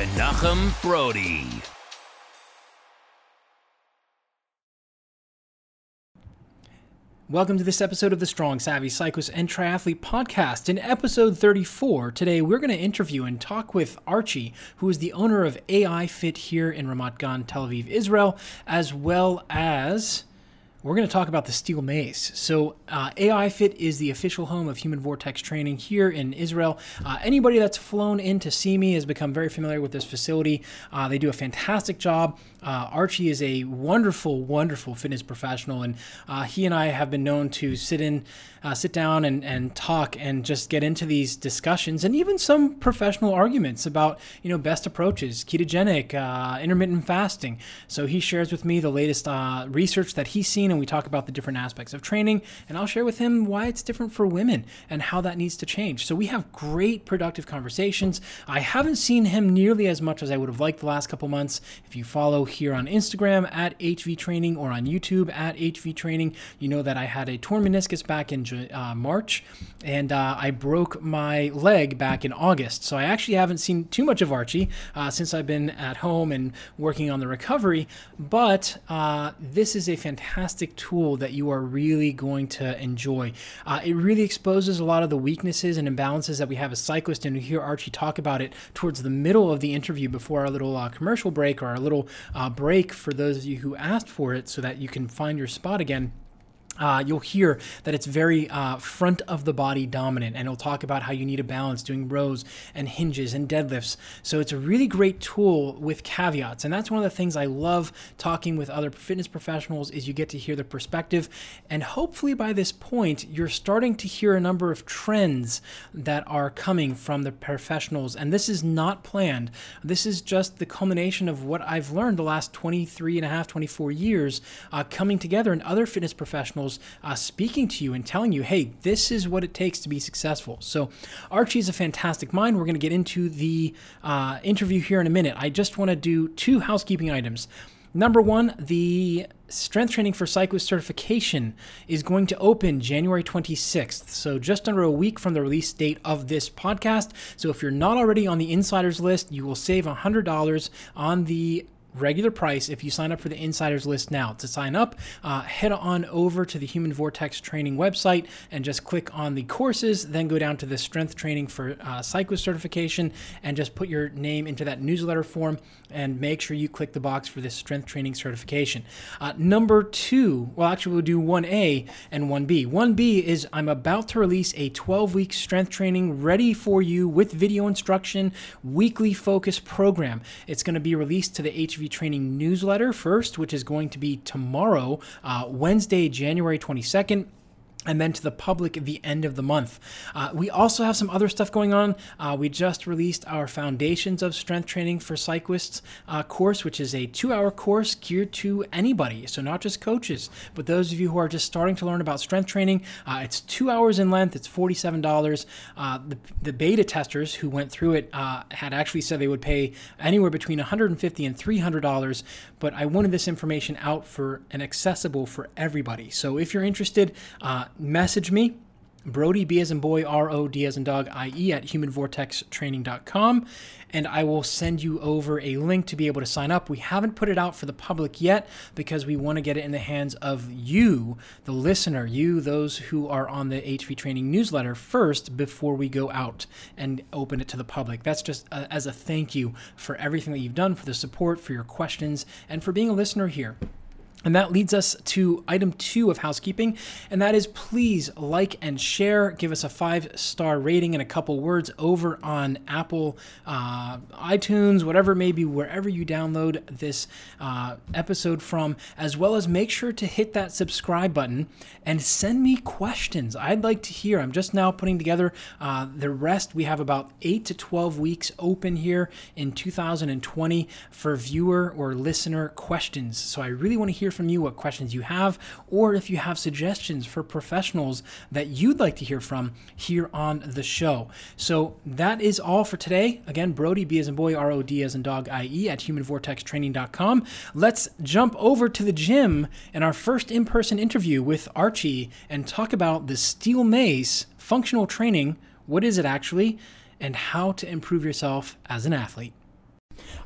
Menachem Brodie. Welcome to this episode of the Strong Savvy Cyclist and Triathlete Podcast. In episode 34, today we're going to interview and talk with Archie, who is the owner of AI Fit here in Ramat Gan, Tel Aviv, Israel, as well as we're going to talk about the steel mace. So, uh, AI Fit is the official home of Human Vortex Training here in Israel. Uh, anybody that's flown in to see me has become very familiar with this facility. Uh, they do a fantastic job. Uh, Archie is a wonderful, wonderful fitness professional, and uh, he and I have been known to sit in, uh, sit down, and, and talk, and just get into these discussions, and even some professional arguments about you know best approaches, ketogenic, intermittent fasting. So he shares with me the latest research that he's seen and we talk about the different aspects of training, and I'll share with him why it's different for women and how that needs to change. So we have great, productive conversations. I haven't seen him nearly as much as I would have liked the last couple months. If you follow here on Instagram at HV Training or on YouTube at HV Training, you know that I had a torn meniscus back in uh, March, and uh, I broke my leg back in August. So I actually haven't seen too much of Archie uh, since I've been at home and working on the recovery. But uh, this is a fantastic tool that you are really going to enjoy. Uh, it really exposes a lot of the weaknesses and imbalances that we have as cyclists, and you hear Archie talk about it towards the middle of the interview before our little uh, commercial break or our little uh, break for those of you who asked for it so that you can find your spot again uh, you'll hear that it's very uh, front of the body dominant, and it'll talk about how you need a balance doing rows and hinges and deadlifts. So it's a really great tool with caveats, and that's one of the things I love talking with other fitness professionals is you get to hear their perspective, and hopefully by this point you're starting to hear a number of trends that are coming from the professionals, and this is not planned. This is just the culmination of what I've learned the last 23 and a half, 24 years uh, coming together, and other fitness professionals uh, speaking to you and telling you, hey, this is what it takes to be successful. So, Archie is a fantastic mind. We're going to get into the uh, interview here in a minute. I just want to do two housekeeping items. Number one, the strength training for cyclist certification is going to open January 26th. So, just under a week from the release date of this podcast. So, if you're not already on the insiders list, you will save $100 on the regular price if you sign up for the insiders list now. To sign up, uh, head on over to the Human Vortex Training website and just click on the courses, then go down to the strength training for uh, cyclist certification and just put your name into that newsletter form and make sure you click the box for this strength training certification. Uh, number two, well, actually, we'll do 1A and 1B. 1B is I'm about to release a 12 week strength training ready for you with video instruction, weekly focus program. It's going to be released to the HV Training newsletter first, which is going to be tomorrow, uh, Wednesday, January 22nd and then to the public at the end of the month. Uh, we also have some other stuff going on. Uh, we just released our Foundations of Strength Training for Cyclists uh, course, which is a two hour course geared to anybody. So, not just coaches, but those of you who are just starting to learn about strength training. Uh, it's two hours in length, it's $47. Uh, the, the beta testers who went through it uh, had actually said they would pay anywhere between $150 and $300, but I wanted this information out for and accessible for everybody. So, if you're interested, message me. Brodie, B as in boy, R O D as in dog, I E at humanvortextraining.com, and I will send you over a link to be able to sign up. We haven't put it out for the public yet because we want to get it in the hands of you, the listener, you, those who are on the HV Training newsletter first before we go out and open it to the public. That's just a, as a thank you for everything that you've done, for the support, for your questions, and for being a listener here. And that leads us to item two of housekeeping, and that is please like and share. Give us a five star rating and a couple words over on Apple, uh, iTunes, whatever it may be, wherever you download this uh, episode from, as well as make sure to hit that subscribe button and send me questions. I'd like to hear. I'm just now putting together uh, the rest. We have about eight to 12 weeks open here in 2020 for viewer or listener questions. So I really want to hear from you what questions you have, or if you have suggestions for professionals that you'd like to hear from here on the show. So that is all for today. Again, Brodie, B as in boy, R O D as in dog, I E, at humanvortextraining.com. Let's jump over to the gym and our first in person interview with Archie and talk about the steel mace functional training. What is it actually? And how to improve yourself as an athlete.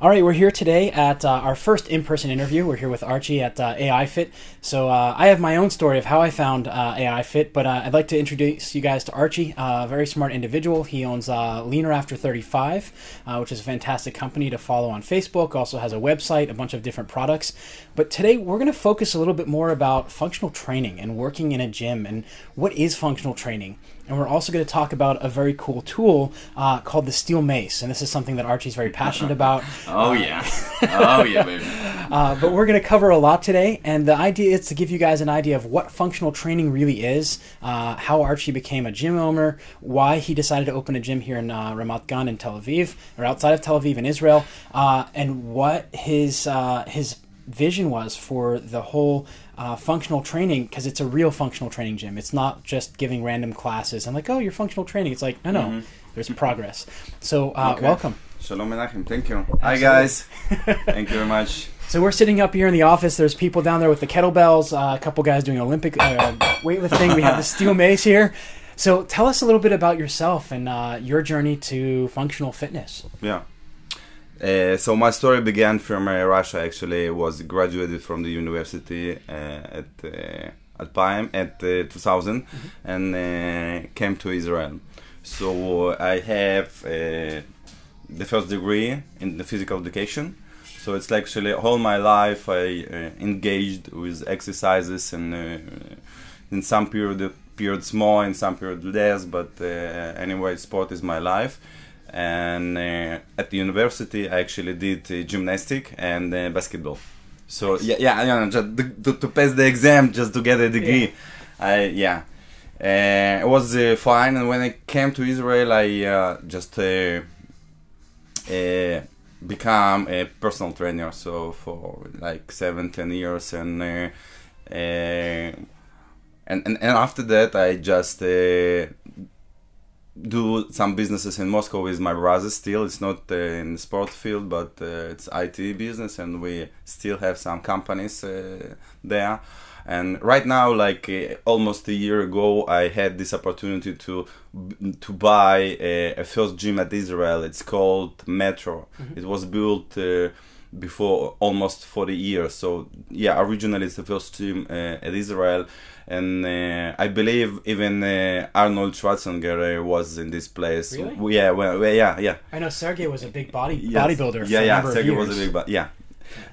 All right, we're here today at uh, our first in person interview. We're here with Archie at uh, AI Fit. So, uh, I have my own story of how I found uh, AI Fit, but uh, I'd like to introduce you guys to Archie, a very smart individual. He owns uh, Leaner After 35, which is a fantastic company to follow on Facebook, also has a website, a bunch of different products. But today, we're going to focus a little bit more about functional training and working in a gym and what is functional training. And we're also going to talk about a very cool tool uh, called the Steel Mace. And this is something that Archie's very passionate about. oh, uh, yeah. Oh, yeah, baby. uh, but we're going to cover a lot today. And the idea is to give you guys an idea of what functional training really is, uh, how Archie became a gym owner, why he decided to open a gym here in uh, Ramat Gan in Tel Aviv, or outside of Tel Aviv in Israel, uh, and what his, his vision was for the whole uh, functional training because it's a real functional training gym. It's not just giving random classes and like, oh, you're functional training. It's like, no, no, mm-hmm. there's progress. So, uh, okay. welcome. Shalom Menachem. Thank you. Absolutely. Hi, guys. Thank you very much. So we're sitting up here in the office. There's people down there with the kettlebells. Uh, a couple guys doing Olympic uh, weightlifting. We have the steel mace here. So tell us a little bit about yourself and uh, your journey to functional fitness. Yeah. Uh, so my story began from uh, Russia. Actually, I was graduated from the university uh, at uh, Alpine at uh, 2000, mm-hmm. and uh, came to Israel. So I have the first degree in the physical education. So it's actually all my life I engaged with exercises and in some period periods more, in some period less. But anyway, sport is my life and uh, at the university I actually did uh, gymnastic and uh, basketball. So nice. yeah, yeah, you know, just to, to, pass the exam, just to get a degree. Yeah. I yeah, uh, it was uh, fine. And when I came to Israel, I uh, just become a personal trainer. So for like seven, ten years, and and, and and after that, I just do some businesses in Moscow with my brother still. It's not uh, in the sport field, but uh, it's IT business, and we still have some companies uh, there. And right now, like uh, almost a year ago, I had this opportunity to to buy a, a first gym at Israel. It's called Metro. Mm-hmm. It was built uh, before almost 40 years. So yeah, originally it's the first gym uh, at Israel and uh, I believe even uh, Arnold Schwarzenegger was in this place. Really? Yeah, well, well, yeah, yeah. I know Sergey was a big body yes. bodybuilder. Yeah, yeah, Sergey was a big body. Yeah.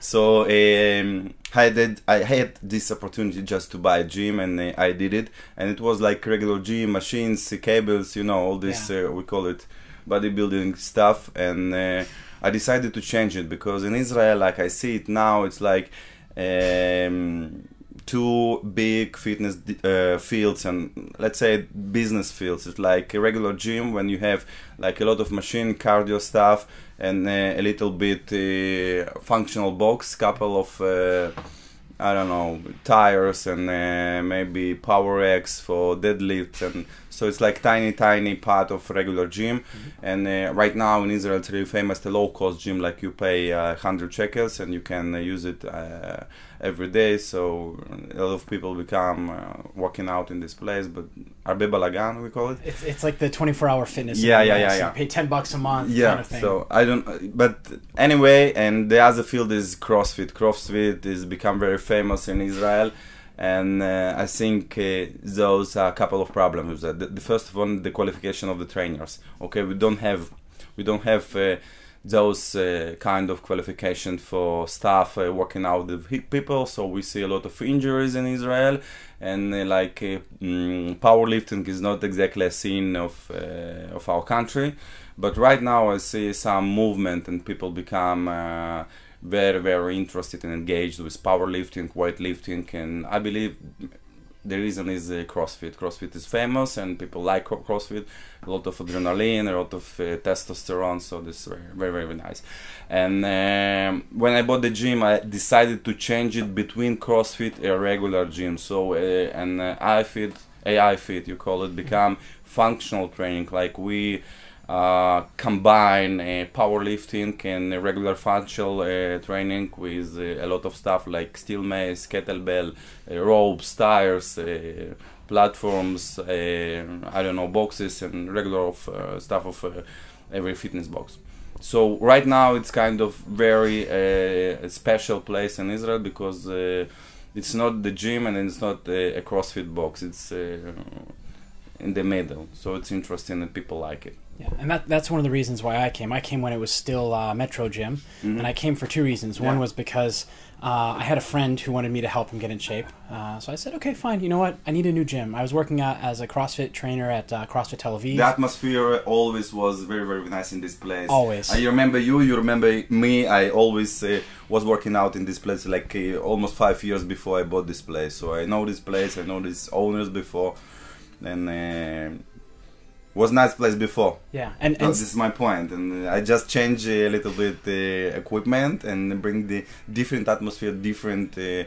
So um, I did. I had this opportunity just to buy a gym, and uh, I did it. And it was like regular gym machines, cables, you know, all this yeah. Uh, we call it bodybuilding stuff. And uh, I decided to change it because in Israel, like I see it now, it's like. Um, two big fitness uh, fields and let's say business fields it's like a regular gym when you have like a lot of machine cardio stuff and uh, a little bit uh, functional box couple of uh, I don't know tires and uh, maybe power racks for deadlift and so it's like tiny tiny part of regular gym mm-hmm. and uh, right now in Israel it's really famous the low cost gym like you pay uh, 100 shekels and you can uh, use it uh, every day so a lot of people become uh, working out in this place but Arbe Balagan we call it it's, it's like the 24 hour fitness yeah yeah yeah, yeah. pay 10 bucks a month yeah kind of so I don't but anyway and the other field is CrossFit CrossFit is become very famous in Israel and uh, I think uh, those are a couple of problems. The, the first one, the qualification of the trainers. Okay, we don't have we don't have uh, those uh, kind of qualification for staff uh, working out with people. So we see a lot of injuries in Israel, and uh, like uh, mm, powerlifting is not exactly a scene of uh, of our country. But right now, I see some movement, and people become uh, very very interested and engaged with powerlifting, weightlifting, and I believe the reason is uh, CrossFit. CrossFit is famous and people like CrossFit. A lot of adrenaline, a lot of uh, testosterone, so this is very, very, very nice. And um, when I bought the gym, I decided to change it between CrossFit and a regular gym. So uh, and uh, iFit, AI Fit, you call it, become functional training. Like we uh, combine uh, powerlifting and regular functional uh, training with uh, a lot of stuff like steel mace, kettlebell, uh, ropes, tires, platforms, I don't know, boxes, and regular of stuff of every fitness box. So right now it's kind of very special place in Israel because it's not the gym and it's not a CrossFit box. It's in the middle, so it's interesting and people like it. Yeah, and that that's one of the reasons why I came. I came when it was still uh, Metro Gym, mm-hmm. and I came for two reasons. One was because uh, I had a friend who wanted me to help him get in shape. Uh, so I said, okay, fine. You know what? I need a new gym. I was working out as a CrossFit trainer at uh, CrossFit Tel Aviv. The atmosphere always was very, very nice in this place. Always. I remember you. You remember me. I always uh, was working out in this place like uh, almost five years before I bought this place. So I know this place. I know these owners before, and was nice place before. Yeah, and, and this is my point, and I just change a little bit the uh, equipment and bring the different atmosphere, different uh,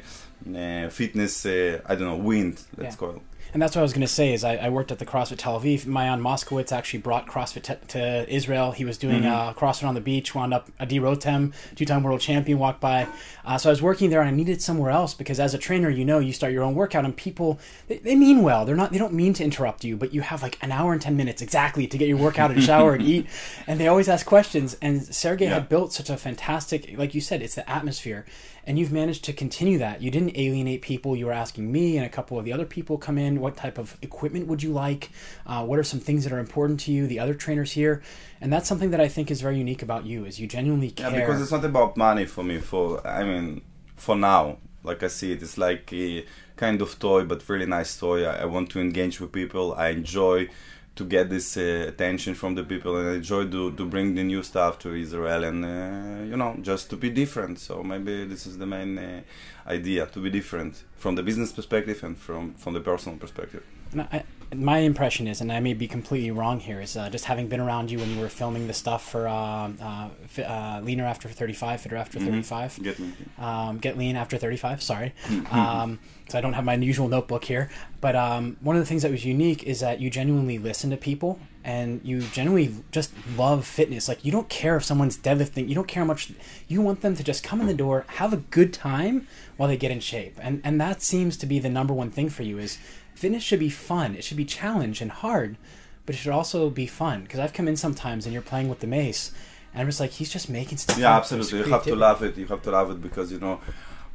uh, fitness. Uh, I don't know, wind. Let's yeah. call it. And that's what I was going to say. Is I, I, worked at the CrossFit Tel Aviv. Maayan Moskowitz actually brought CrossFit te- to Israel. He was doing mm-hmm. uh, CrossFit on the beach. Wound up Adi Rotem, two-time world champion, walked by. Uh, so I was working there, and I needed somewhere else because as a trainer, you know, you start your own workout, and people they, they mean well. They're not. They don't mean to interrupt you, but you have like an hour and ten minutes exactly to get your workout and shower and eat. And they always ask questions. And Sergey yeah. had built such a fantastic, like you said, it's the atmosphere and you've managed to continue that. You didn't alienate people. You were asking me and a couple of the other people come in. What type of equipment would you like? Uh, what are some things that are important to you? The other trainers here, and that's something that I think is very unique about you. Is you genuinely care. Yeah, because it's not about money for me. For I mean, for now, like I see it, it's like a kind of toy, but really nice toy. I, I want to engage with people. I enjoy to get this uh, attention from the people and enjoy to, to bring the new stuff to Israel and uh, you know just to be different. So maybe this is the main uh, idea to be different from the business perspective and from from the personal perspective. I, my impression is, and I may be completely wrong here, is uh, just having been around you when you were filming the stuff for uh, uh, uh Leaner After 35, Fitter After mm-hmm. 35. Get Lean. Um, Get Lean After 35, sorry. um, so I don't have my usual notebook here. But um, one of the things that was unique is that you genuinely listen to people and you genuinely just love fitness. Like you don't care if someone's deadlifting, you don't care how much you want them to just come in the door, have a good time while they get in shape. And and that seems to be the number one thing for you is fitness should be fun. It should be challenge and hard, but it should also be fun. Because I've come in sometimes and you're playing with the mace, and I'm just like, he's just making stuff. Yeah, absolutely. You have to love it. You have to love it because you know,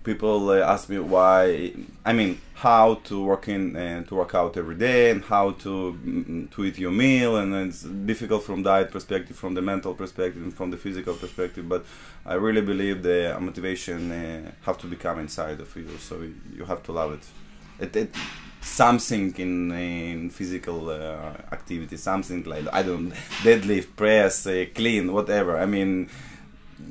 people uh, ask me why. I mean, how to work in and uh, to work out every day, and how to mm, to eat your meal, and it's difficult from diet perspective, from the mental perspective, and from the physical perspective. But I really believe the motivation uh, have to become inside of you, so you have to love it. It, it something in in physical uh, activity, something like I don't deadlift, press, uh, clean, whatever. I mean,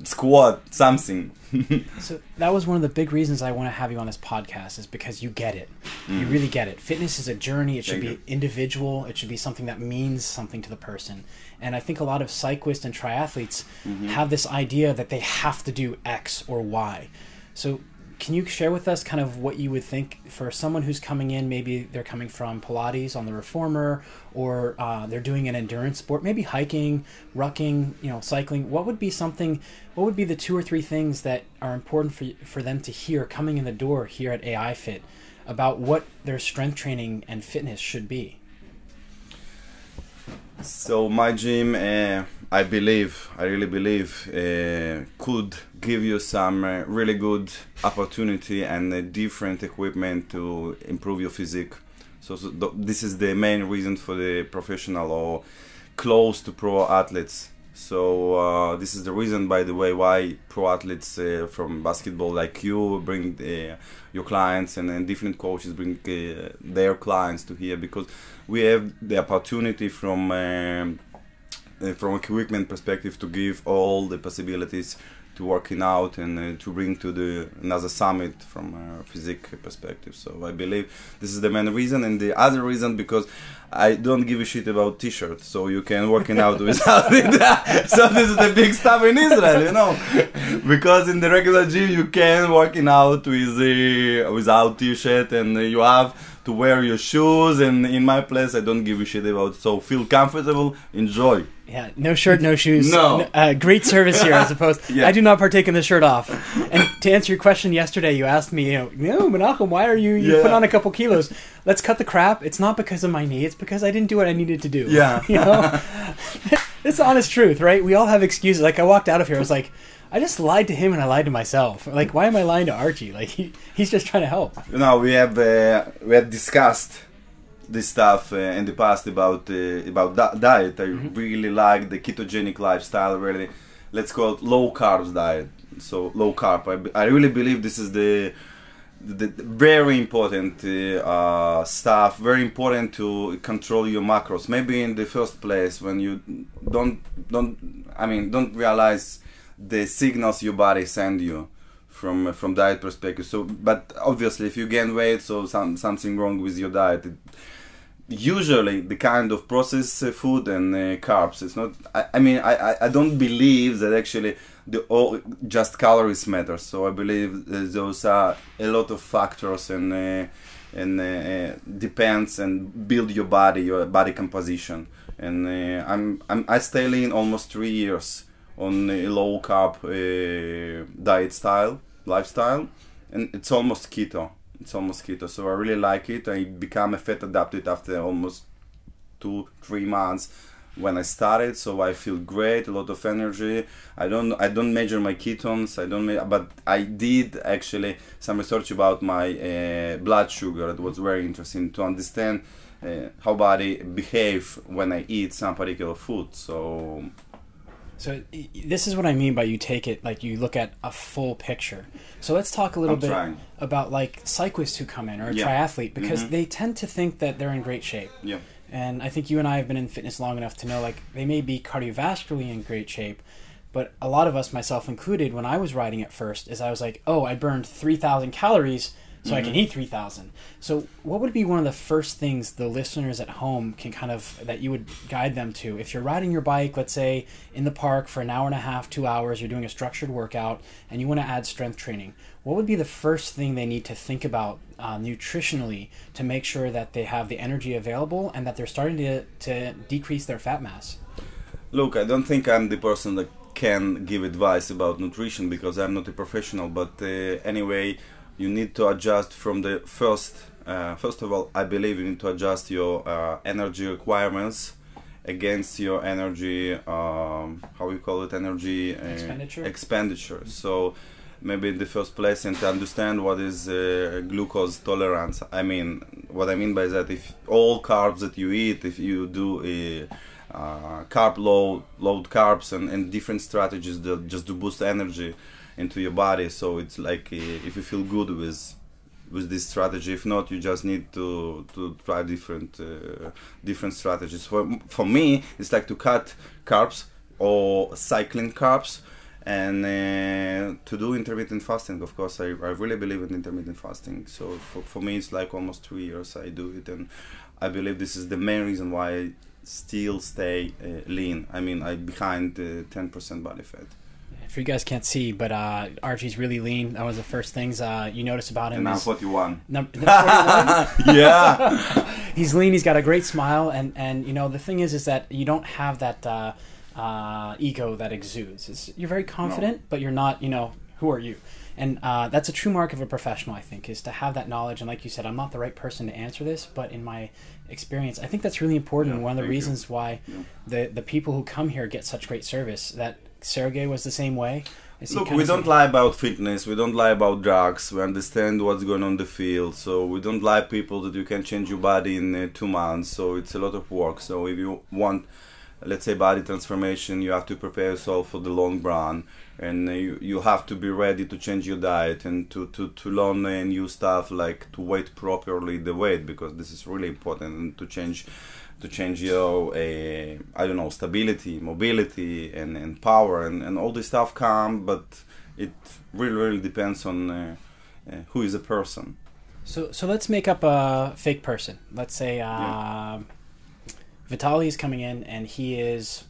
squat, something. so that was one of the big reasons I want to have you on this podcast is because you get it. Mm. You really get it. Fitness is a journey. It should Thank be you. individual. It should be something that means something to the person. And I think a lot of cyclists and triathletes mm-hmm. have this idea that they have to do X or Y. So can you share with us kind of what you would think for someone who's coming in? Maybe they're coming from Pilates on the reformer, or uh, they're doing an endurance sport, maybe hiking, rucking, you know, cycling. What would be something? What would be the two or three things that are important for for them to hear coming in the door here at AI Fit about what their strength training and fitness should be? So my gym, uh, I believe, I really believe, uh, could give you some uh, really good opportunity and different equipment to improve your physique. So, so th- this is the main reason for the professional or close to pro athletes. So uh, this is the reason, by the way, why pro athletes uh, from basketball like you bring uh, your clients and, and different coaches bring uh, their clients to here because we have the opportunity from um, uh, from equipment perspective to give all the possibilities to working out and uh, to bring to the another summit from a physique perspective. So I believe this is the main reason, and the other reason because I don't give a shit about t-shirts, so you can working out without it. so this is the big stuff in Israel, you know, because in the regular gym you can working out with uh, without t-shirt, and you have to wear your shoes. And in my place, I don't give a shit about. So feel comfortable, enjoy. Yeah, no shirt, no shoes. No. Uh, great service here, as opposed. Yeah. I do not partake in the shirt off. And to answer your question yesterday, you asked me, you know, no, Menachem, why are you, you Yeah. put on a couple kilos? Let's cut the crap. It's not because of my knee. It's because I didn't do what I needed to do. Yeah. You know? it's the honest truth, right? We all have excuses. Like, I walked out of here, I was like, I just lied to him and I lied to myself. Like, why am I lying to Archie? Like, he, he's just trying to help. You know, we have uh, we have discussed this stuff uh, in the past about uh, about di- diet. I really like the ketogenic lifestyle. Really, let's call it low carbs diet. So low carb. I, I really believe this is the the, the very important uh, uh, stuff. Very important to control your macros. Maybe in the first place when you don't don't I mean don't realize the signals your body send you from from diet perspective. So, but obviously, if you gain weight, so some something wrong with your diet. It, usually, the kind of processed food and uh, carbs. It's not. I, I mean, I, I- don't believe that actually the all just calories matter. So I believe those are a lot of factors and. Uh, and uh, depends and build your body, your body composition. And uh, I'm, I'm I stay lean almost three years on a low carb uh, diet style, lifestyle, and it's almost keto. It's almost keto, so I really like it. I become a fat adapted after almost two, three months when I started. So I feel great, a lot of energy. I don't, I don't measure my ketones. I don't, me- but I did actually some research about my uh, blood sugar. It was very interesting to understand uh, how body behave when I eat some particular food. So So this is what I mean by you take it like you look at a full picture. So let's talk a little I'm bit trying. about like cyclists who come in or a Yeah. triathlete because Mhm. they tend to think that they're in great shape. yeah. And I think you and I have been in fitness long enough to know like they may be cardiovascularly in great shape, but a lot of us, myself included, when I was riding at first, is I was like, oh, I burned three thousand calories, so I can eat three thousand. So what would be one of the first things the listeners at home can kind of that you would guide them to if you're riding your bike, let's say in the park for an hour and a half, two hours, you're doing a structured workout, and you want to add strength training. What would be the first thing they need to think about uh, nutritionally to make sure that they have the energy available and that they're starting to, to decrease their fat mass? Look, I don't think I'm the person that can give advice about nutrition because I'm not a professional. But uh, anyway, you need to adjust from the first. Uh, first of all, I believe you need to adjust your uh, energy requirements against your energy. Um, how you call it? Energy uh, Expenditure? Expenditure. So maybe in the first place and to understand what is uh, glucose tolerance. I mean, what I mean by that, if all carbs that you eat, if you do a uh, carb load, load carbs and, and different strategies that just to boost energy into your body. So it's like uh, if you feel good with with this strategy. If not, you just need to to try different uh, different strategies. For for me, it's like to cut carbs or cycling carbs and uh, to do intermittent fasting of course I, I really believe in intermittent fasting so for, for me it's like almost two years i do it and i believe this is the main reason why i still stay uh, lean i mean i behind uh, 10% body fat If you guys can't see, but uh, Archie's really lean. That was the first things uh, you notice about him. and now is- 41 Num- 41? yeah he's lean. He's got a great smile, and and you know the thing is, is that you don't have that uh, uh, ego that exudes. It's, you're very confident, but you're not. You know, who are you? And uh, that's a true mark of a professional, I think, is to have that knowledge. And like you said, I'm not the right person to answer this, but in my experience, I think that's really important. Yeah, one of the thank you. reasons why Yeah. the the people who come here get such great service. That Sergey was the same way. Look, we don't lie about fitness. We don't lie about drugs. We understand what's going on in the field. So we don't lie people that you can change your body in uh, two months. So it's a lot of work. So if you want let's say body transformation you have to prepare yourself for the long run and uh, you, you have to be ready to change your diet and to, to, to learn uh, new stuff like to weight properly the weight because this is really important and to change to change your uh, I don't know stability mobility and, and power and, and all this stuff come but it really really depends on uh, uh, who is a person So so let's make up a fake person. Let's say uh, Vitaly is coming in and he is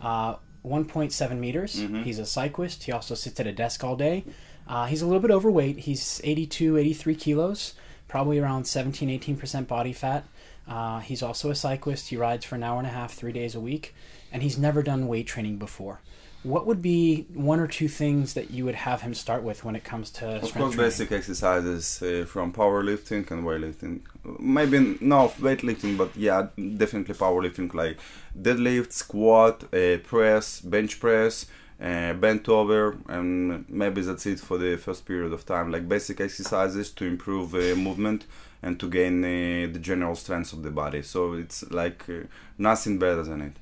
uh, 1.7 meters. Mhm. He's a cyclist. He also sits at a desk all day. Uh, he's a little bit overweight. He's 82, 83 kilos, probably around 17, 18% body fat. Uh, he's also a cyclist. He rides for an hour and a half, three days a week, and he's never done weight training before. What would be one or two things that you would have him start with when it comes to Of strength course, training? basic exercises uh, from powerlifting and weightlifting. Maybe no weightlifting, but yeah, definitely powerlifting like deadlift, squat, uh, press, bench press, uh, bent over, and maybe that's it for the first period of time. Like basic exercises to improve uh, movement and to gain uh, the general strength of the body. So it's like uh, nothing better than it.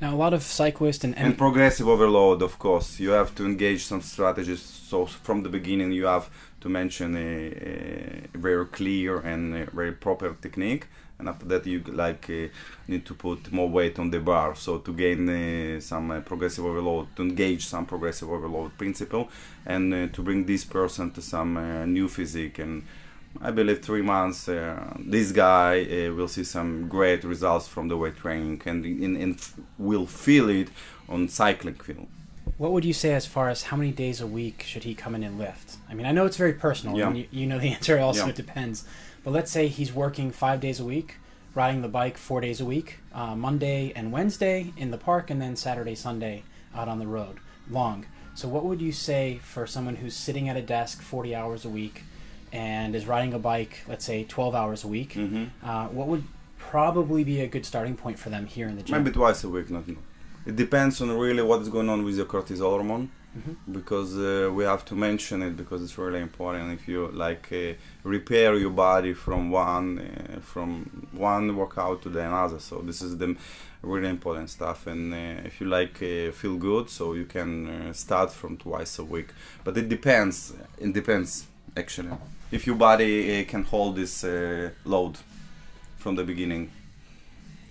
Now, a lot of cyclists and, And progressive overload, of course. You have to engage some strategies. So from the beginning, you have to mention a, a very clear and very proper technique. And after that, you like uh, need to put more weight on the bar. So to gain uh, some uh, progressive overload, to engage some progressive overload principle, and uh, to bring this person to some uh, new physique. And I believe three months, uh, this guy uh, will see some great results from the weight training, and, and, and will feel it on cycling field. what would you say as far as how many days a week should he come in and lift? I mean, I know it's very personal, Yeah. and you, you know the answer also, Yeah. it depends. But let's say he's working five days a week, riding the bike four days a week, uh, Monday and Wednesday in the park, and then Saturday, Sunday out on the road, long. So, what would you say for someone who's sitting at a desk 40 hours a week and is riding a bike, let's say 12 hours a week? hmm Uh, what would probably be a good starting point for them here in the gym? Maybe twice a week, not. It depends on really what is going on with your cortisol hormone, Mhm. because uh, we have to mention it because it's really important. If you like uh, repair your body from one uh, from one workout to the another, so this is the really important stuff. And uh, if you like uh, feel good, so you can uh, start from twice a week. But it depends. It depends actually. If your body uh, can hold this uh, load from the beginning.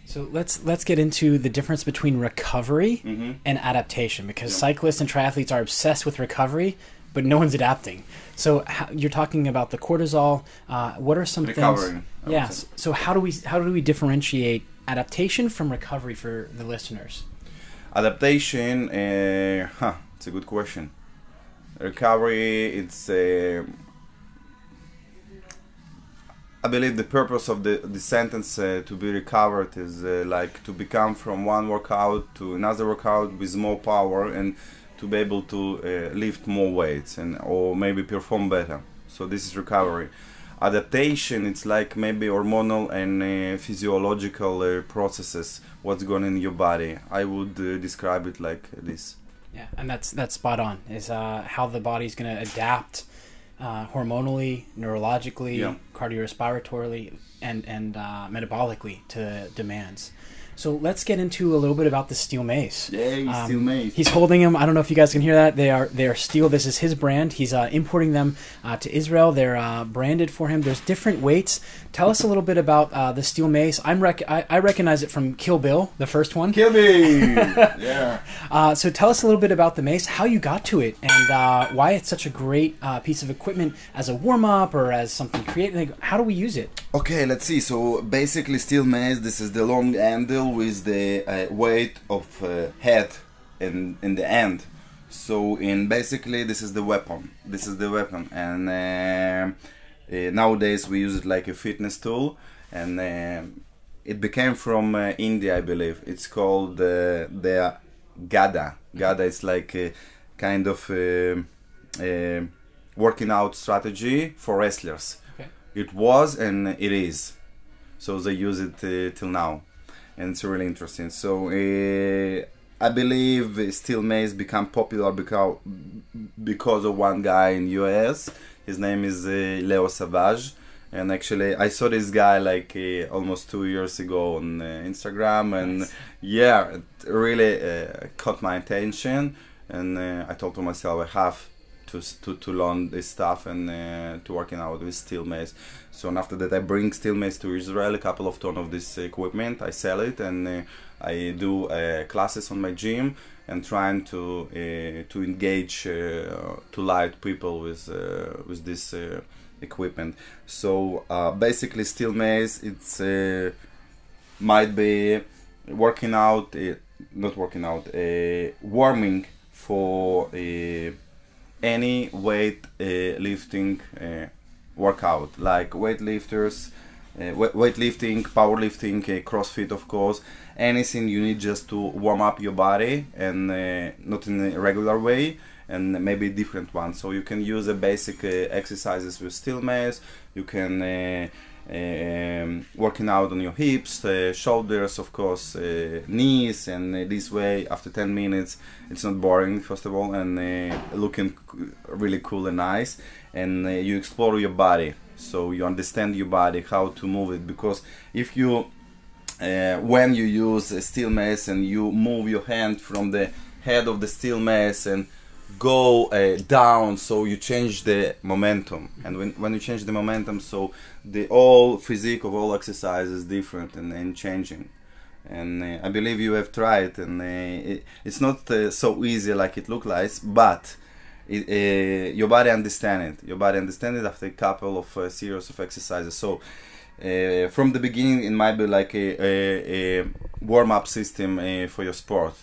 So let's let's get into the difference between recovery Mm-hmm. and adaptation because Yeah. cyclists and triathletes are obsessed with recovery, but no one's adapting. So how, you're talking about the cortisol. Uh, what are some Recovering. things? Yes. So how do we how do we differentiate adaptation from recovery for the listeners? Adaptation, uh, huh, it's a good question. Recovery, it's uh, I believe the purpose of the the sentence uh, to be recovered is uh, like to become from one workout to another workout with more power and to be able to uh, lift more weights and or maybe perform better. So this is recovery. Adaptation, it's like maybe hormonal and uh, physiological uh, processes. What's going in your body? I would uh, describe it like this. Yeah, and that's that's spot on. Is uh, how the body's going to adapt uh, hormonally, neurologically, Yeah. cardiorespiratorily, and and uh, metabolically to demands. So let's get into a little bit about the steel mace. Yay, Um, still made. He's holding them. I don't know if you guys can hear that. They are they are steel. This is his brand. He's uh, importing them uh, to Israel. They're uh, branded for him. There's different weights. Tell us a little bit about uh, the steel mace. I'm rec- I, I recognize it from Kill Bill, the first one. Kill me! yeah. Uh, so tell us a little bit about the mace, how you got to it, and uh, why it's such a great uh, piece of equipment as a warm up or as something creative. Like, how do we use it? Okay, let's see. So basically, steel mace. This is the long handle with the uh, weight of uh, head in in the end. So in basically, this is the weapon. This is the weapon, and uh, uh, nowadays we use it like a fitness tool. And uh, it became from uh, India, I believe. It's called the Gada. Gada is like a kind of working out strategy for wrestlers. Okay. It was and it is. So they use it uh, till now, and it's really interesting. So uh, I believe steel mace become popular because because of one guy in US. His name is uh, Leo Savage, And actually, I saw this guy like uh, almost two years ago on uh, Instagram, and Nice. yeah, it really uh, caught my attention. And uh, I told to myself, I have to to, to learn this stuff and uh, to working out with steel mace. So and after that, I bring steel mace to Israel, a couple of ton of this equipment. I sell it, and uh, I do uh, classes on my gym and trying to uh, to engage uh, to light people with uh, with this equipment. So basically, steel mace it's might be working out, not working out, warming for uh, any weight uh, lifting uh, workout, like weightlifters, uh, weightlifting, powerlifting, uh, CrossFit, of course. Anything you need just to warm up your body and uh, not in a regular way and maybe different ones. So you can use a basic uh, exercises with steel mace. You can um, working out on your hips, uh, shoulders, of course, uh, knees, and uh, this way after 10 minutes it's not boring first of all, and uh, looking really cool and nice, and uh, you explore your body, so you understand your body, how to move it, because if you uh, when you use a steel mace and you move your hand from the head of the steel mace and go uh, down so you change the momentum. And when, when you change the momentum so the all physique of all exercise is different and, and changing. And uh, i believe you have tried and uh, it, it's not uh, so easy like it looks like but it, uh, your body understand it. Your body understand it after a couple of uh, series of exercises. So from the beginning it might be like a, a, a warm-up system for your sport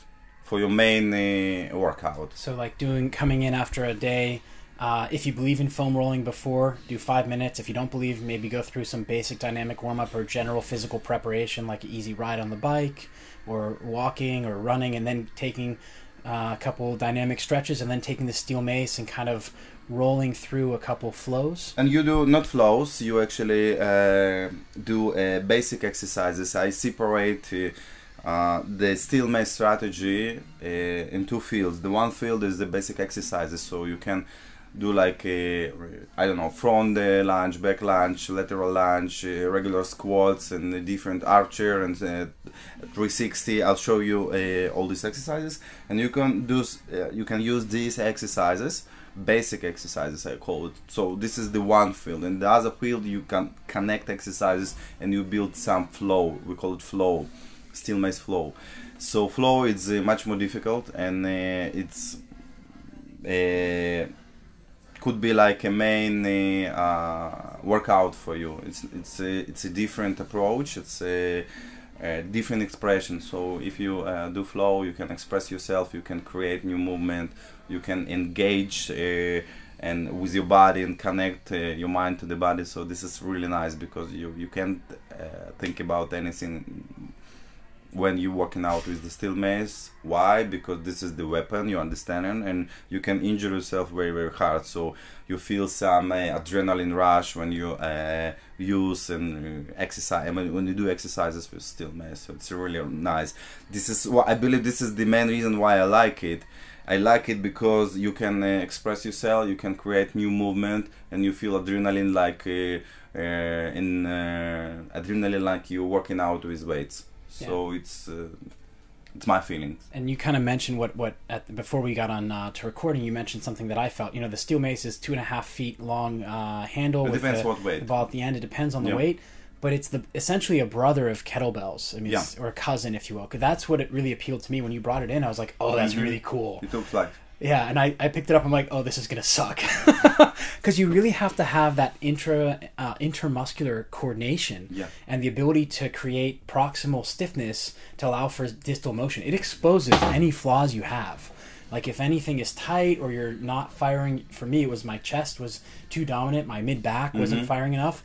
for your main uh, workout So like doing coming in after a day. Uh, if you believe in foam rolling before, do five minutes. If you don't believe, maybe go through some basic dynamic warm up or general physical preparation, like an easy ride on the bike, or walking or running, and then taking uh, a couple dynamic stretches, and then taking the steel mace and kind of rolling through a couple flows. and you do not flows you actually uh, do uh, basic exercises i separate uh, the steel mace strategy uh, in two fields. The one field is the basic exercises so you can do like a, I don't know front uh, lunge back lunge lateral lunge uh, regular squats and the different archer and uh, 360 i'll show you all these exercises. And you can do you can use these exercises basic exercises i call it. So this is the one field. And the other field you can connect exercises and you build some flow. We call it flow steel mace flow. So flow is uh, much more difficult and uh, it's uh, could be like a main uh, workout for you. It's it's a, it's a different approach. It's a, a different expression. So if you uh, do flow you can express yourself you can create new movement you can engage uh, and with your body and connect your mind to the body. So this is really nice because you you can't think about anything when you're working out with the steel mace. Why? Because this is the weapon you understand and you can injure yourself very very hard. So you feel some uh, adrenaline rush when you uh, use and uh, exercise when, when you do exercises with steel mace. So it's really nice. This is what i believe this is the main reason why i like it. I like it because you can uh, express yourself, you can create new movement, and you feel adrenaline like uh, uh, in uh, adrenaline like you're working out with weights. So it's uh, it's my feelings. And you kind of mentioned what what at, before we got on uh, to recording. You mentioned something that I felt. You know, the steel mace is two and a half feet long uh, handle It with depends the, what weight. the ball at the end. It depends on the Yeah. weight, but it's the essentially a brother of kettlebells. I mean, Yeah. or a cousin, if you will. 'Cause that's what it really appealed to me when you brought it in. I was like, oh, that's Mhm. really cool. It looks like Yeah, and I, I picked it up. I'm like, oh, this is gonna suck, because you really have to have that intra uh, intermuscular coordination Yeah. and the ability to create proximal stiffness to allow for distal motion. It exposes any flaws you have. Like if anything is tight or you're not firing. For me, it was my chest was too dominant. My mid back wasn't Mm-hmm. firing enough.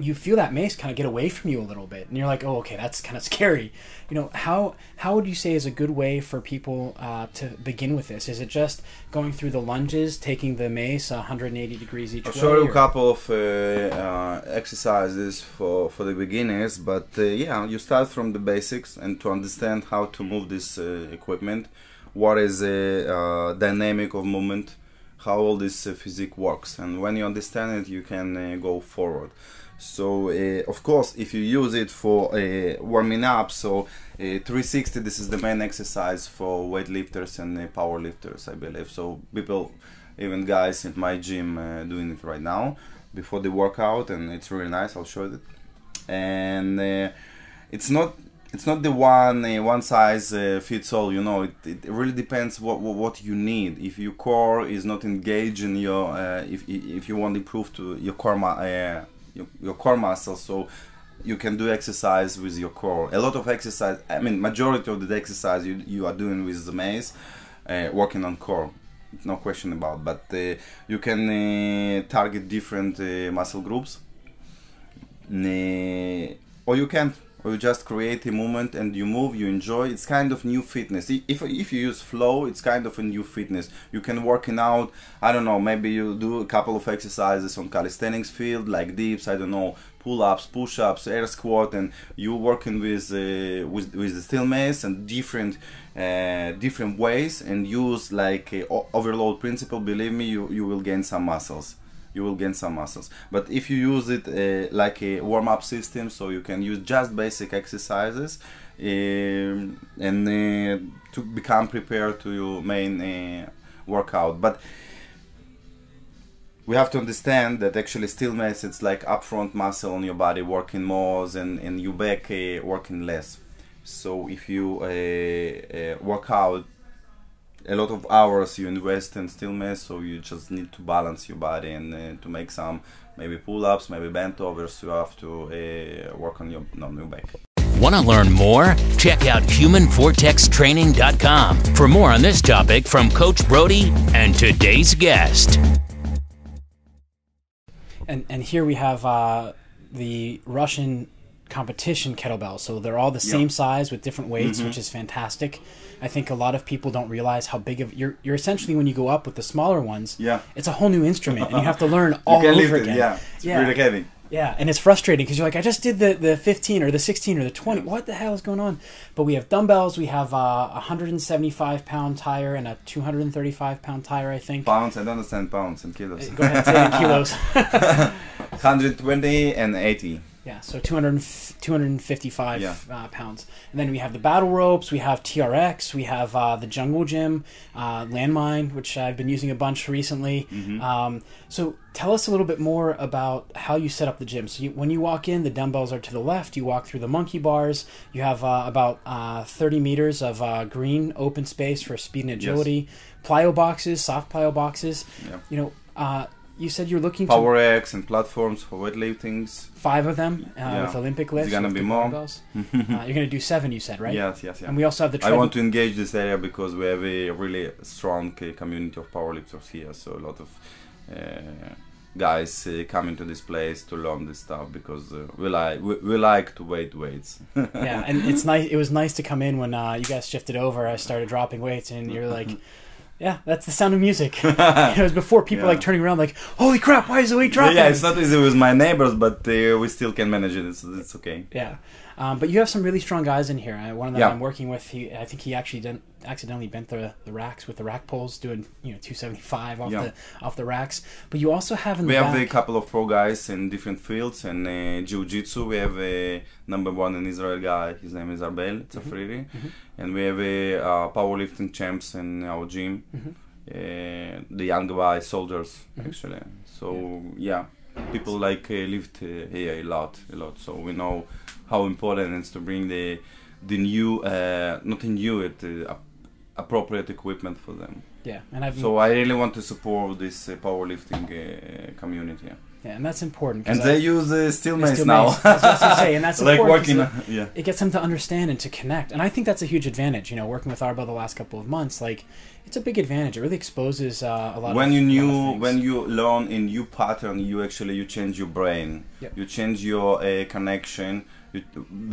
You feel that mace kind of get away from you a little bit, and you're like, "Oh, okay, that's kind of scary." You know how how would you say is a good way for people uh, to begin with this? Is it just going through the lunges, taking the mace 180 degrees each I'll show you a couple of uh, uh, exercises for, for the beginners, but uh, yeah, you start from the basics and to understand how to move this uh, equipment, what is a uh, dynamic of movement, how all this uh, physique works and when you understand it you can uh, go forward so uh, of course if you use it for uh, warming up so uh, 360 this is the main exercise for weightlifters and uh, powerlifters i believe. So people even guys in my gym uh, doing it right now before the workout and it's really nice i'll show it. And uh, it's not it's not the one uh, one size uh, fits all you know. It, it really depends what, what what you need. If your core is not engaged in your uh, if if you want to improve to your core your, your core muscles so you can do exercise with your core. A lot of exercise i mean majority of the exercise you, you are doing with the mace uh, working on core. No question about but uh, you can uh, target different uh, muscle groups. Nah, or you can't or you just create a movement and you move you enjoy. It's kind of new fitness. If, if you use flow it's kind of a new fitness. You can working out i don't know maybe you do a couple of exercises on calisthenics field like dips i don't know pull-ups push-ups air squat and you working with uh, with, with the steel mace and different uh, different ways and use like overload principle. Believe me you, you will gain some muscles you will gain some muscles. But if you use it uh, like a warm up system, so you can use just basic exercises um, and uh, to become prepared to your main uh, workout. But we have to understand that actually steel mace it's like upfront muscle on your body working more and, and your back uh, working less. So if you uh, uh, work out a lot of hours you invest in steel mace so you just need to balance your body and uh, to make some maybe pull-ups maybe bent overs you have to uh, work on your on your back Want to learn more? Check out humanvortextraining.com for more on this topic from Coach Brodie and today's guest. And and here we have uh, the Russian competition kettlebell So they're all the same size with different weights, Mm-hmm. which is fantastic. I think a lot of people don't realize how big of you're. You're essentially when you go up with the smaller ones. Yeah. It's a whole new instrument, and you have to learn all over lift it again. yeah it's Yeah. really heavy Yeah, and it's frustrating because you're like, I just did the, the 15 or the 16 or the 20. What the hell is going on? But we have dumbbells. We have uh, a 175 pound tire and a 235 pound tire, I think. pounds i don't understand pounds and kilos Go ahead, say kilos. 120 and 80 Yeah, so 200, 255 Yeah. uh, pounds. And then we have the battle ropes, we have TRX, we have uh, the Jungle Gym, uh, Landmine, which I've been using a bunch recently. Mm-hmm. Um, so tell us a little bit more about how you set up the gym. So you, when you walk in, the dumbbells are to the left, you walk through the monkey bars, you have uh, about uh, 30 meters of uh, green open space for speed and agility, plyo boxes, soft plyo boxes. Yeah. You know, uh, you said you're looking for power racks and platforms for weightliftings five of them uh, Yeah. with Olympic lifts. It's gonna be more. uh, you're to do seven, you said, right? yes yes yeah And we also have the I want to engage this area because we have a really strong uh, community of powerlifters here. So a lot of uh, guys uh, come into this place to learn this stuff because uh, we like we, we like to weight weights. yeah, and it's nice. It was nice to come in when uh, you guys shifted over. I started dropping weights, and you're like, "Yeah, that's the sound of music." it was before people Yeah. like turning around, like, "Holy crap, why is the weight dropping?" yeah, it's not easy with my neighbors, but uh, we still can manage it. It's, it's okay. Yeah. Um, but you have some really strong guys in here. Uh, one of them Yeah. I'm working with, he, I think he actually didn't, accidentally bent the, the racks with the rack pulls, doing you know 275 off Yeah. the off the racks. But you also have in We have a couple of pro guys in different fields and uh, jiu-jitsu. We have a number one in Israel guy. His name is Arbel Tzafriri, and we have a uh, powerlifting champs in our gym. Uh, the young guy soldiers actually. So yeah, people like uh, lift uh, here a lot, a lot. So we know how important it is to bring the the new, uh, not new, it uh, appropriate equipment for them. yeah, and I've So I really want to support this uh, powerlifting uh, community. yeah, and that's important. And I- they use uh, steel mace still now. mace. Gonna say, and that's like working. it- yeah. it gets them to understand and to connect. And I think that's a huge advantage. You know, working with Arbo the last couple of months, like it's a big advantage. It really exposes uh, a lot. When of, you a lot of knew, when you learn a new pattern, you actually you change your brain. Yep. You change your uh, connection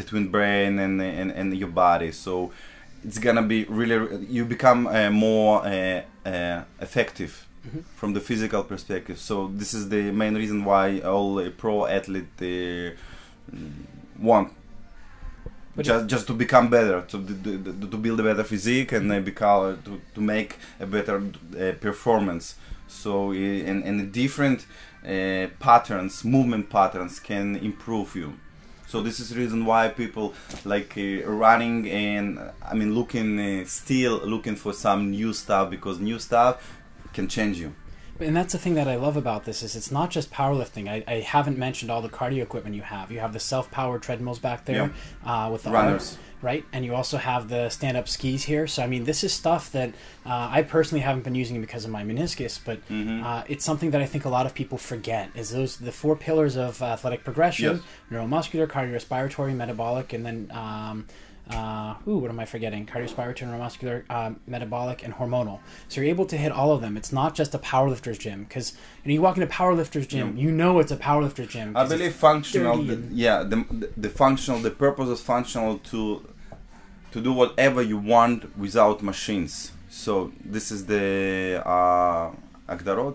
between brain and, and and your body. So it's gonna be really. You become uh, more uh, uh, effective. Mm-hmm. From the physical perspective, so this is the main reason why all pro athlete uh, want But just just to become better, to to, build a better physique and uh, become to, to make a better uh, performance So uh, and, and different uh, patterns, movement patterns can improve you. So this is the reason why people like uh, running and I mean looking uh, still looking for some new stuff because new stuff can change you. And that's the thing that I love about this is it's not just powerlifting. I, I haven't mentioned all the cardio equipment you have. You have the self-powered treadmills back there uh, with the Runners. arms, right? And you also have the stand-up skis here. So I mean, this is stuff that uh, I personally haven't been using because of my meniscus, but Mm-hmm. uh, it's something that I think a lot of people forget. Is those the four pillars of athletic progression: Yes. neuromuscular, cardiorespiratory, metabolic, and then. Um, uh, ooh, what am I forgetting? Cardiorespiratory, neuromuscular, uh, metabolic, and hormonal. So you're able to hit all of them. It's not just a powerlifter's gym because you, know, you walk into powerlifter's gym, yeah. you know it's a powerlifter's gym. I believe functional, the, yeah, the, the, functional, the purpose is functional to to do whatever you want without machines. So this is the. Uh, eh, eh, eh,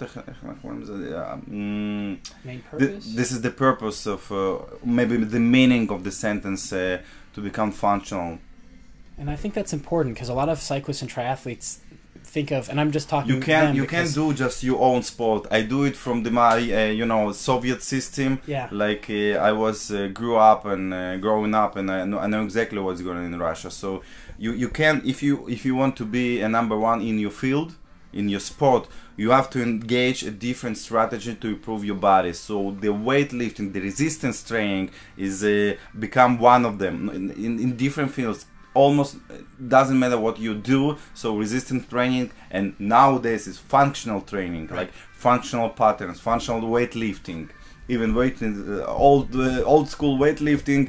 mm, Main purpose? This is the purpose of uh, maybe the meaning of the sentence uh, to become functional. and I think that's important because a lot of cyclists and triathletes think of, and I'm just talking. You can them you can do just your own sport. I do it from the my uh, you know Soviet system. Yeah. Like uh, I was uh, grew up and uh, growing up, and I know, I know exactly what's going on in Russia. So you you can if you if you want to be a number one in your field, in your sport, you have to engage a different strategy to improve your body. So the weightlifting, the resistance training is uh, become one of them in, in, in different fields. Almost uh, doesn't matter what you do. So resistance training and nowadays is functional training, like functional patterns, functional weightlifting, even weighting, uh, old uh, old school weightlifting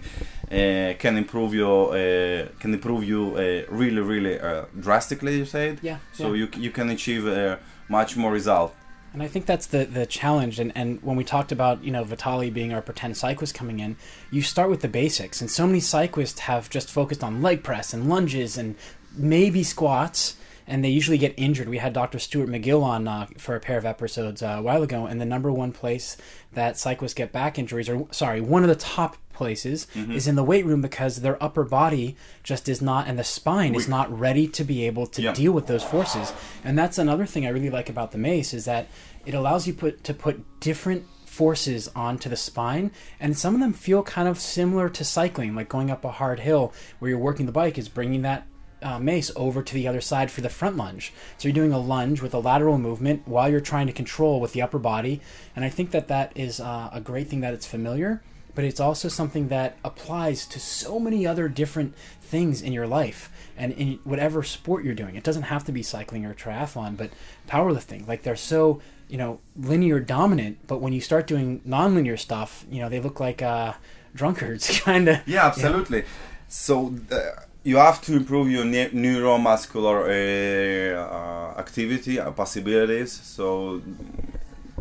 uh, can improve your uh, can improve you uh, really really uh, drastically. You said Yeah. so yeah. you you can achieve uh, much more result. And I think that's the, the challenge. And, and when we talked about, you know, Vitali being our pretend cyclist coming in, you start with the basics. And so many cyclists have just focused on leg press and lunges and maybe squats, and they usually get injured. We had Dr. Stuart McGill on uh, for a pair of episodes uh, a while ago, and the number one place that cyclists get back injuries, or sorry, one of the top places is in the weight room because their upper body just is not, and the spine is not ready to be able to Yeah. deal with those forces. And that's another thing I really like about the mace is that it allows you put to put different forces onto the spine and some of them feel kind of similar to cycling like going up a hard hill where you're working the bike is bringing that uh, mace over to the other side for the front lunge so you're doing a lunge with a lateral movement while you're trying to control with the upper body and i think that that is uh, a great thing that it's familiar but it's also something that applies to so many other different things in your life and in whatever sport you're doing. It doesn't have to be cycling or triathlon, but powerlifting. Like they're so, you know, linear dominant, but when you start doing nonlinear stuff, you know, they look like uh, drunkards, kind of. Yeah, absolutely. So uh, you have to improve your ne- neuromuscular uh, uh, activity uh, possibilities. So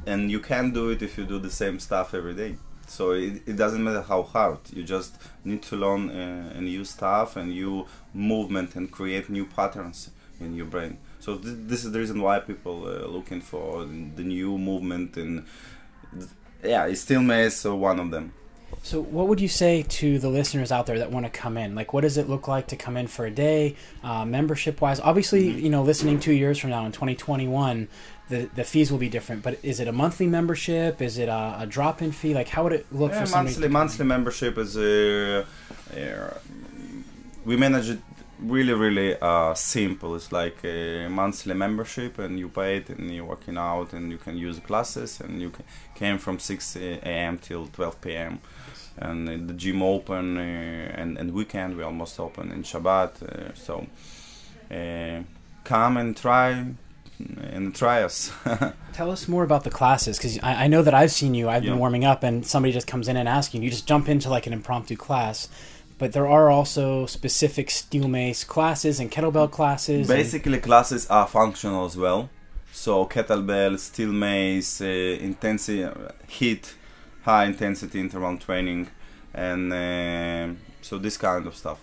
and you can do it if you do the same stuff every day. So it, it doesn't matter how hard. You just need to learn uh, new stuff and new movement and create new patterns in your brain. So th- this is the reason why people are looking for the new movement and yeah, it's steel mace so one of them. So, what would you say to the listeners out there that want to come in? Like, what does it look like to come in for a day, uh, membership wise? Obviously, you know, listening two years from now in 2021, the, the fees will be different. But is it a monthly membership? Is it a, a drop in fee? Like, how would it look Yeah, for somebody? monthly monthly membership is uh, uh, we manage it really really uh, simple. It's like a monthly membership, and you pay it, and you're working out, and you can use classes, and you can came from 6 a.m. till 12 p.m. And the gym open, uh, and and weekend we almost open in Shabbat. Uh, so uh, come and try and try us. Tell us more about the classes because I, I know that I've seen you. I've been warming up, and somebody just comes in and asks you. You just jump into like an impromptu class. But there are also specific steel mace classes and kettlebell classes. and- Basically, classes are functional as well. So kettlebell, steel mace, uh, intensity, HIIT, high intensity interval training, and uh, so this kind of stuff.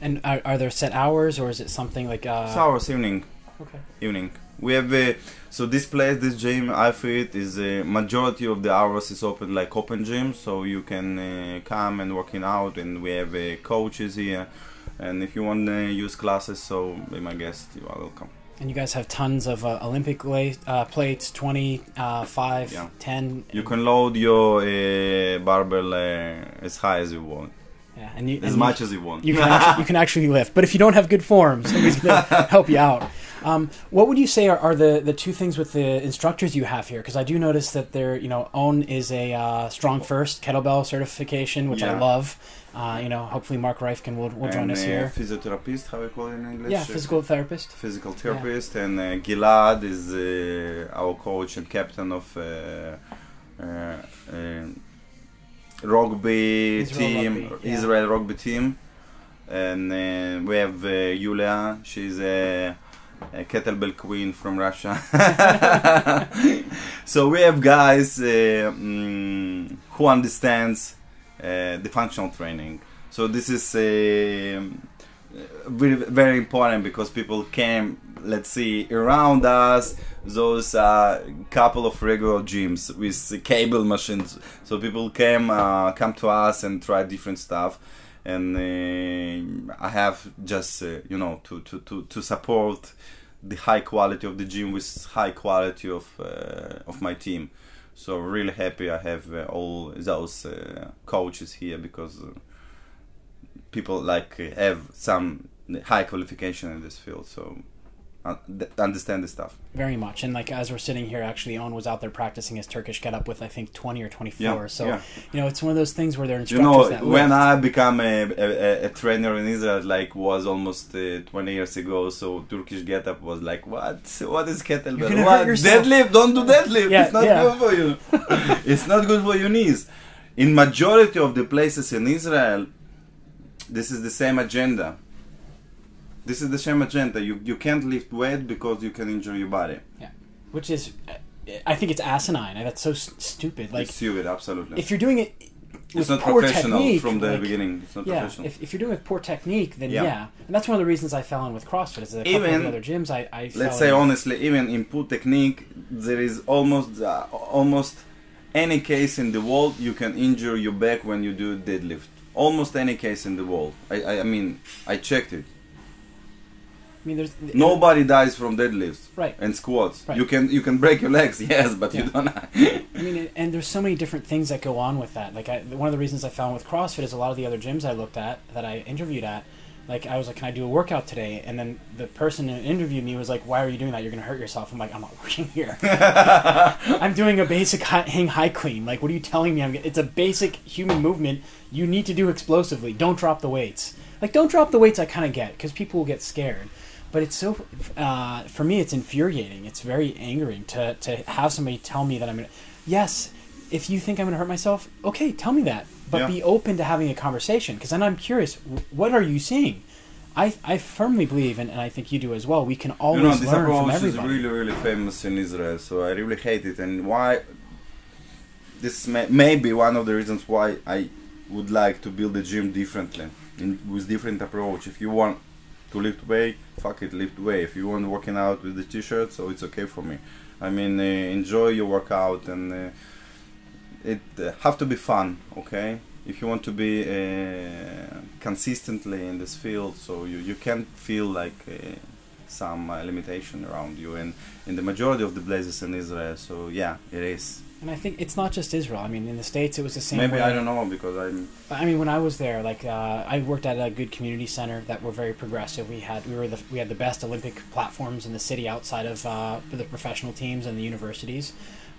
And are, are there set hours, or is it something like? Uh, It's hours evening, Okay. evening. We have uh, so this place, this gym, I fit is a majority of the hours is open like open gym, so you can uh, come and working out, and we have uh, coaches here. And if you want to use classes, so be my guest, you are welcome. And you guys have tons of uh, Olympic la- uh, plates 20, uh, 5, Yeah. 10. You can load your uh, barbell uh, as high as you want, Yeah, and you, as and much as you want. you, you, can actually, you can actually lift. But if you don't have good form, somebody's going to help you out. Um, what would you say are, are the, the two things with the instructors you have here? Because I do notice that there, you know, Owen is a uh, StrongFirst kettlebell certification, which I love. Uh, you know, hopefully Mark Reifkind will, will join and, us uh, here. Physiotherapist, how you call it in English? Yeah, physical therapist. physical therapist, and uh, Gilad is uh, our coach and captain of uh, rugby Israel team, rugby, yeah. Israel rugby team, and uh, we have uh, Yulia. She's a, a kettlebell queen from Russia. so we have guys uh, mm, who understands the functional training. So this is. um very, very important because people came let's see around us those uh, couple of regular gyms with cable machines so people came uh, come to us and try different stuff and uh, i have just uh, you know to, to, to, to support the high quality of the gym with high quality of uh, of my team so really happy i have uh, all those uh, coaches here because uh, people like have some high qualification in this field so uh, th- understand the stuff. Very much. And like as we're sitting here, actually, Owen was out there practicing his Turkish get up with, I think, 20 or 24. Yeah, so, yeah. you know, it's one of those things where they're you know that when i become a, a, a trainer in israel like was almost uh, 20 years ago so turkish get up was like what? What is kettlebell? What? deadlift? Don't do deadlift. Yeah, it's not good for you. It's not good for your knees. In majority of the places in israel this is the same agenda this is the same agenda you you can't lift weight because you can injure your body Yeah, which is, I think it's asinine. That's so stupid. Like, it's stupid absolutely if you're doing it with it's not professional technique, from the like, beginning it's not Yeah, professional if, if you're doing it with poor technique, then yeah. Yeah. And that's one of the reasons I fell in with CrossFit. Is that a couple of Even- the other gyms I, I let's say in. honestly even in poor technique there is almost uh, almost any case in the world you can injure your back when you do deadlift almost any case in the world i i, I mean i checked it I mean, there's nobody dies from deadlifts Right. and squats Right. you can you can break your legs yes but Yeah. you don't I mean, and there's so many different things that go on with that. Like, I, one of the reasons I found with CrossFit is a lot of the other gyms I looked at that I interviewed at. Like, I was like, "Can I do a workout today?" And then the person who interviewed me was like, "Why are you doing that? You're gonna hurt yourself." I'm like, "I'm not working here. I'm doing a basic hang high clean. Like, what are you telling me? I'm, it's a basic human movement you need to do explosively. Don't drop the weights. Like, don't drop the weights. I kind of get because people will get scared." But it's so, uh, for me, it's infuriating. It's very angering to, to have somebody tell me that I'm going to, yes, if you think I'm going to hurt myself, okay, tell me that. But Yeah. be open to having a conversation because then I'm curious, what are you seeing? I, I firmly believe, and, and I think you do as well, we can always you know this learn from approach is really really famous in israel so i really hate it and why this may, may be one of the reasons why i would like to build a gym differently in, with different approach if you want to lift weight fuck it lift weight. If you want working out with the t-shirt so it's okay for me. I mean uh, enjoy your workout and uh, it uh, have to be fun okay? If you want to be uh, consistently in this field so you, you can't feel like uh, some limitation around you and in the majority of the places in israel so yeah it is And I think it's not just Israel. I mean, in the States, it was the same maybe way. i don't know because i'm I mean, when I was there, like uh, I worked at a good community center that were very progressive. We had we were the we had the best Olympic platforms in the city outside of uh, the professional teams and the universities.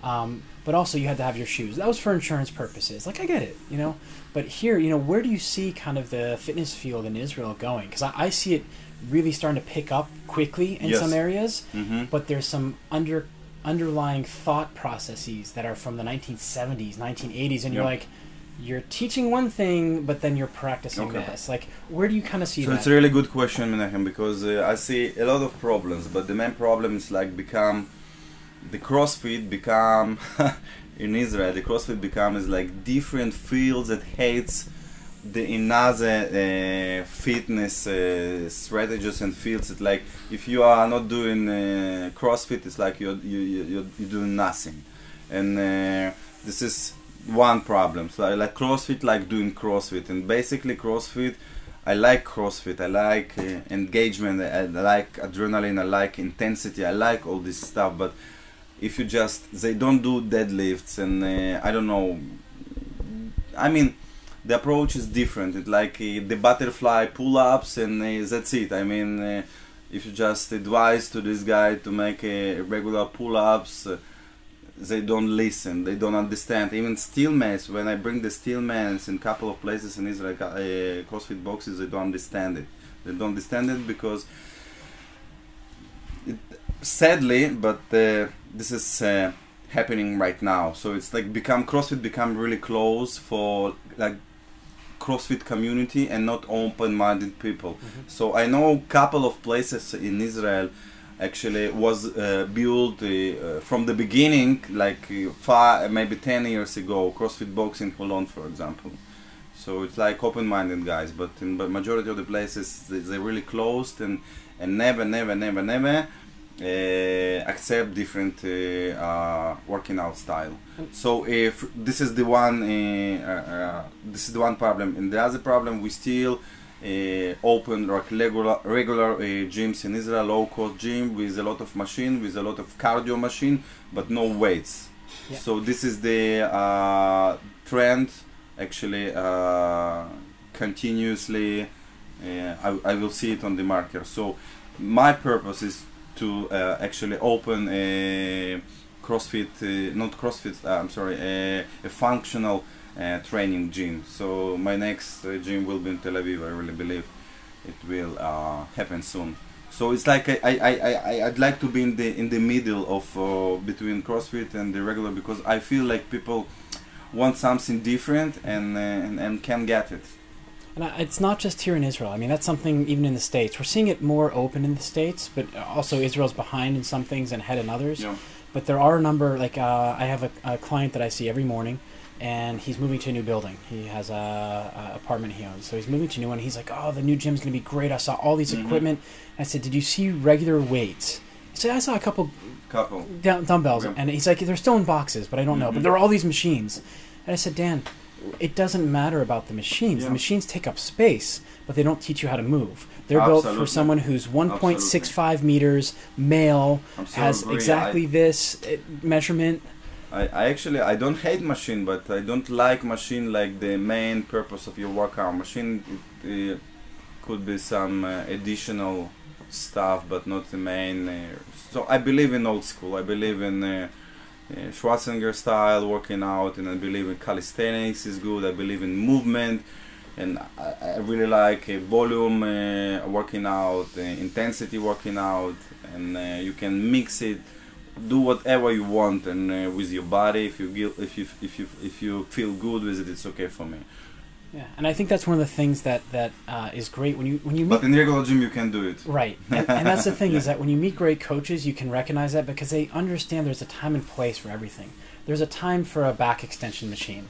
Um, but also, you had to have your shoes. That was for insurance purposes. Like I get it, you know. But here, you know, where do you see kind of the fitness field in Israel going? Because I, I see it really starting to pick up quickly in Yes. some areas. Mhm. But there's some under underlying thought processes that are from the 1970s, 1980s, and you're Yeah. like, you're teaching one thing, but then you're practicing Okay. this. Like, where do you kind of see So that? So it's a really good question, Menachem, because uh, I see a lot of problems, but the main problem is like become the CrossFit become in Israel. The CrossFit becomes like different fields that hates the another uh, fitness uh, strategies and fields. It's like if you are not doing uh, CrossFit, it's like you're you you you're, doing nothing, and uh, this is one problem. So I like CrossFit, like doing CrossFit, and basically CrossFit I like CrossFit. I like uh, engagement. I, I like adrenaline. I like intensity. I like all this stuff. But if you just they don't do deadlifts and uh, I don't know. I mean, the approach is different. It's like uh, the butterfly pull-ups and uh, that's it. I mean, uh, if you just advise to this guy to make regular pull-ups. They don't listen, they don't understand. Even steel mace, when I bring the steel mace in a couple of places in Israel, CrossFit boxes, they don't understand it. They don't understand it because, it, sadly, but this is happening right now. So it's like become CrossFit become really close for like CrossFit community and not open-minded people. Mm-hmm. So I know a couple of places in Israel actually was uh, built uh, from the beginning, like uh, five, maybe 10 years ago, CrossFit Box in Holon, for example. So it's like open-minded guys, but in the majority of the places, they, are really closed and, and never, never, never, never uh, accept different uh, uh, working out style. So if this is the one, this is the one problem, and the other problem, we still uh, open like regular regular uh, gyms in Israel, low cost gym with a lot of machine, with a lot of cardio machine, but no weights. Yeah. So this is the uh, trend, actually, uh, continuously. Uh, I, I will see it on the market. So my purpose is to uh, actually open a CrossFit, not CrossFit. I'm sorry, a, a functional uh, training gym. So my next uh, gym will be in Tel Aviv. I really believe it will uh, happen soon. So it's like I, I, I, I'd like to be in the in the middle of uh, between CrossFit and the regular because I feel like people want something different and uh, and, and can get it. And it's not just here in Israel. I mean, that's something even in the States. We're seeing it more open in the States, but also Israel's behind in some things and ahead in others. Yeah. But there are a number, like uh, I have a, a client that I see every morning and he's moving to a new building. He has a, a, apartment he owns, so he's moving to a new one. He's like, "Oh, the new gym's gonna be great. I saw all these mm-hmm. equipment." I said, "Did you see regular weights?" He said, "I saw a couple, couple dumbbells," yeah. and he's like, "They're still in boxes, but I don't mm-hmm. know." But there are all these machines, and I said, "Dan, it doesn't matter about the machines. Yeah. The machines take up space, but they don't teach you how to move." They're Absolutely. built for someone who's 1.65 meters, male, has agree. exactly I, this uh, measurement. I, I actually I don't hate machine, but I don't like machine like the main purpose of your workout. Machine it, it could be some uh, additional stuff, but not the main. Uh, so I believe in old school. I believe in uh, uh Schwarzenegger style working out, and I believe in calisthenics is good. I believe in movement, and I, I really like uh, volume uh, working out, intensity working out, and you can mix it. Do whatever you want and uh, with your body. If you if you if you if you feel good with it it's okay for me yeah and i think that's one of the things that that uh, is great when you when you meet but in regular gym you can do it right and, and that's the thing yeah. is that when you meet great coaches you can recognize that because they understand there's a time and place for everything there's a time for a back extension machine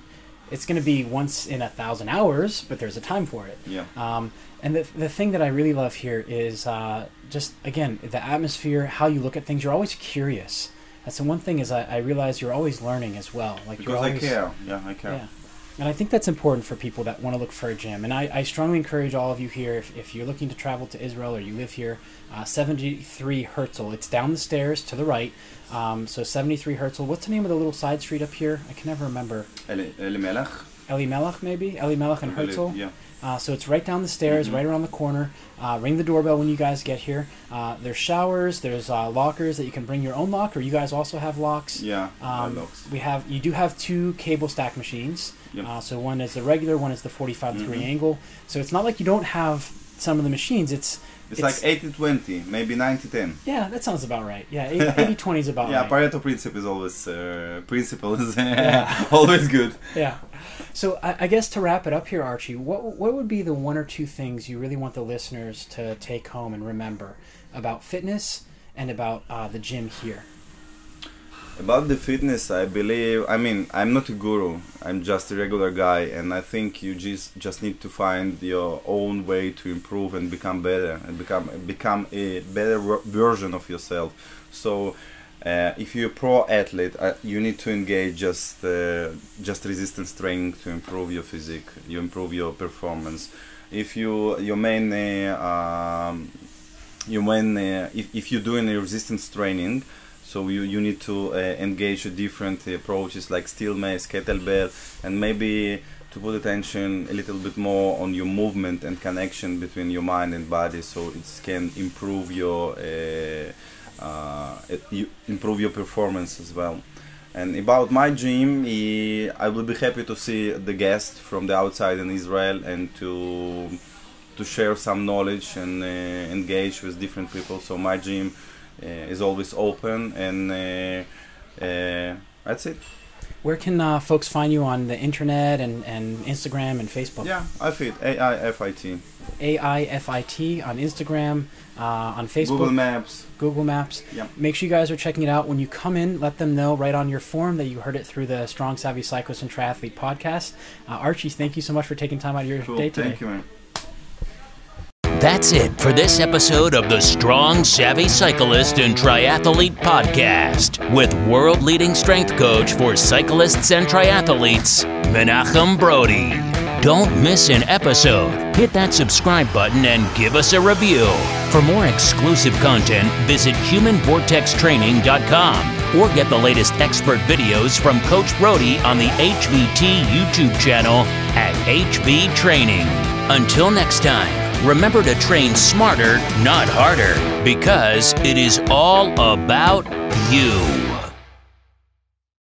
it's going to be once in a thousand hours but there's a time for it yeah um, and the, the thing that I really love here is uh, just, again, the atmosphere, how you look at things. You're always curious. That's the one thing is I, I realize you're always learning as well. Like because always, I care. Yeah, I care. Yeah. And I think that's important for people that want to look for a gym. And I, I strongly encourage all of you here, if, if you're looking to travel to Israel or you live here, uh, 73 Herzl. It's down the stairs to the right. Um, so 73 Herzl. What's the name of the little side street up here? I can never remember. Eli, Eli Melech? Eli Melech, maybe? Eli Melech and Herzl? Yeah. Uh, so it's right down the stairs, mm-hmm. right around the corner. Uh, ring the doorbell when you guys get here. Uh, there's showers. There's uh, lockers that you can bring your own locker. you guys also have locks. Yeah, um, locks. We have. You do have two cable stack machines. Yep. Uh, so one is the regular, one is the 45 degree mm-hmm. angle. So it's not like you don't have some of the machines. It's it's, it's like 80 20, maybe 90 10. Yeah, that sounds about right. Yeah, 80 20 is about yeah, right. Yeah, Pareto principle is always uh, principle is yeah. always good. Yeah. So I, I, guess to wrap it up here, Archie, what what would be the one or two things you really want the listeners to take home and remember about fitness and about uh, the gym here? About the fitness, I believe. I mean, I'm not a guru. I'm just a regular guy, and I think you just just need to find your own way to improve and become better and become become a better version of yourself. So uh, if you're a pro athlete, uh, you need to engage just uh, just resistance training to improve your physique, you improve your performance. if you your main uh, um, your main uh, if, if you're doing a resistance training so you, you need to uh, engage different approaches like steel mace kettlebell and maybe to put attention a little bit more on your movement and connection between your mind and body so it can improve your uh, uh, improve your performance as well and about my gym, I will be happy to see the guest from the outside in Israel and to to share some knowledge and uh, engage with different people. So my gym is always open, and uh, uh that's it. Where can uh, folks find you on the internet and, and Instagram and Facebook? Yeah, I fit A I F I T. A I F I T on Instagram uh, on Facebook, Google Maps, Google Maps. Yep. Make sure you guys are checking it out. When you come in, let them know right on your form that you heard it through the Strong Savvy Cyclist and Triathlete podcast. Uh, Archie, thank you so much for taking time out of your cool. day today. Thank you, man. That's it for this episode of the Strong Savvy Cyclist and Triathlete Podcast with world leading strength coach for cyclists and triathletes, Menachem Brodie. Don't miss an episode. Hit that subscribe button and give us a review. For more exclusive content, visit humanvortextraining.com or get the latest expert videos from Coach Brodie on the HVT YouTube channel at HV Training. Until next time, remember to train smarter, not harder, because it is all about you.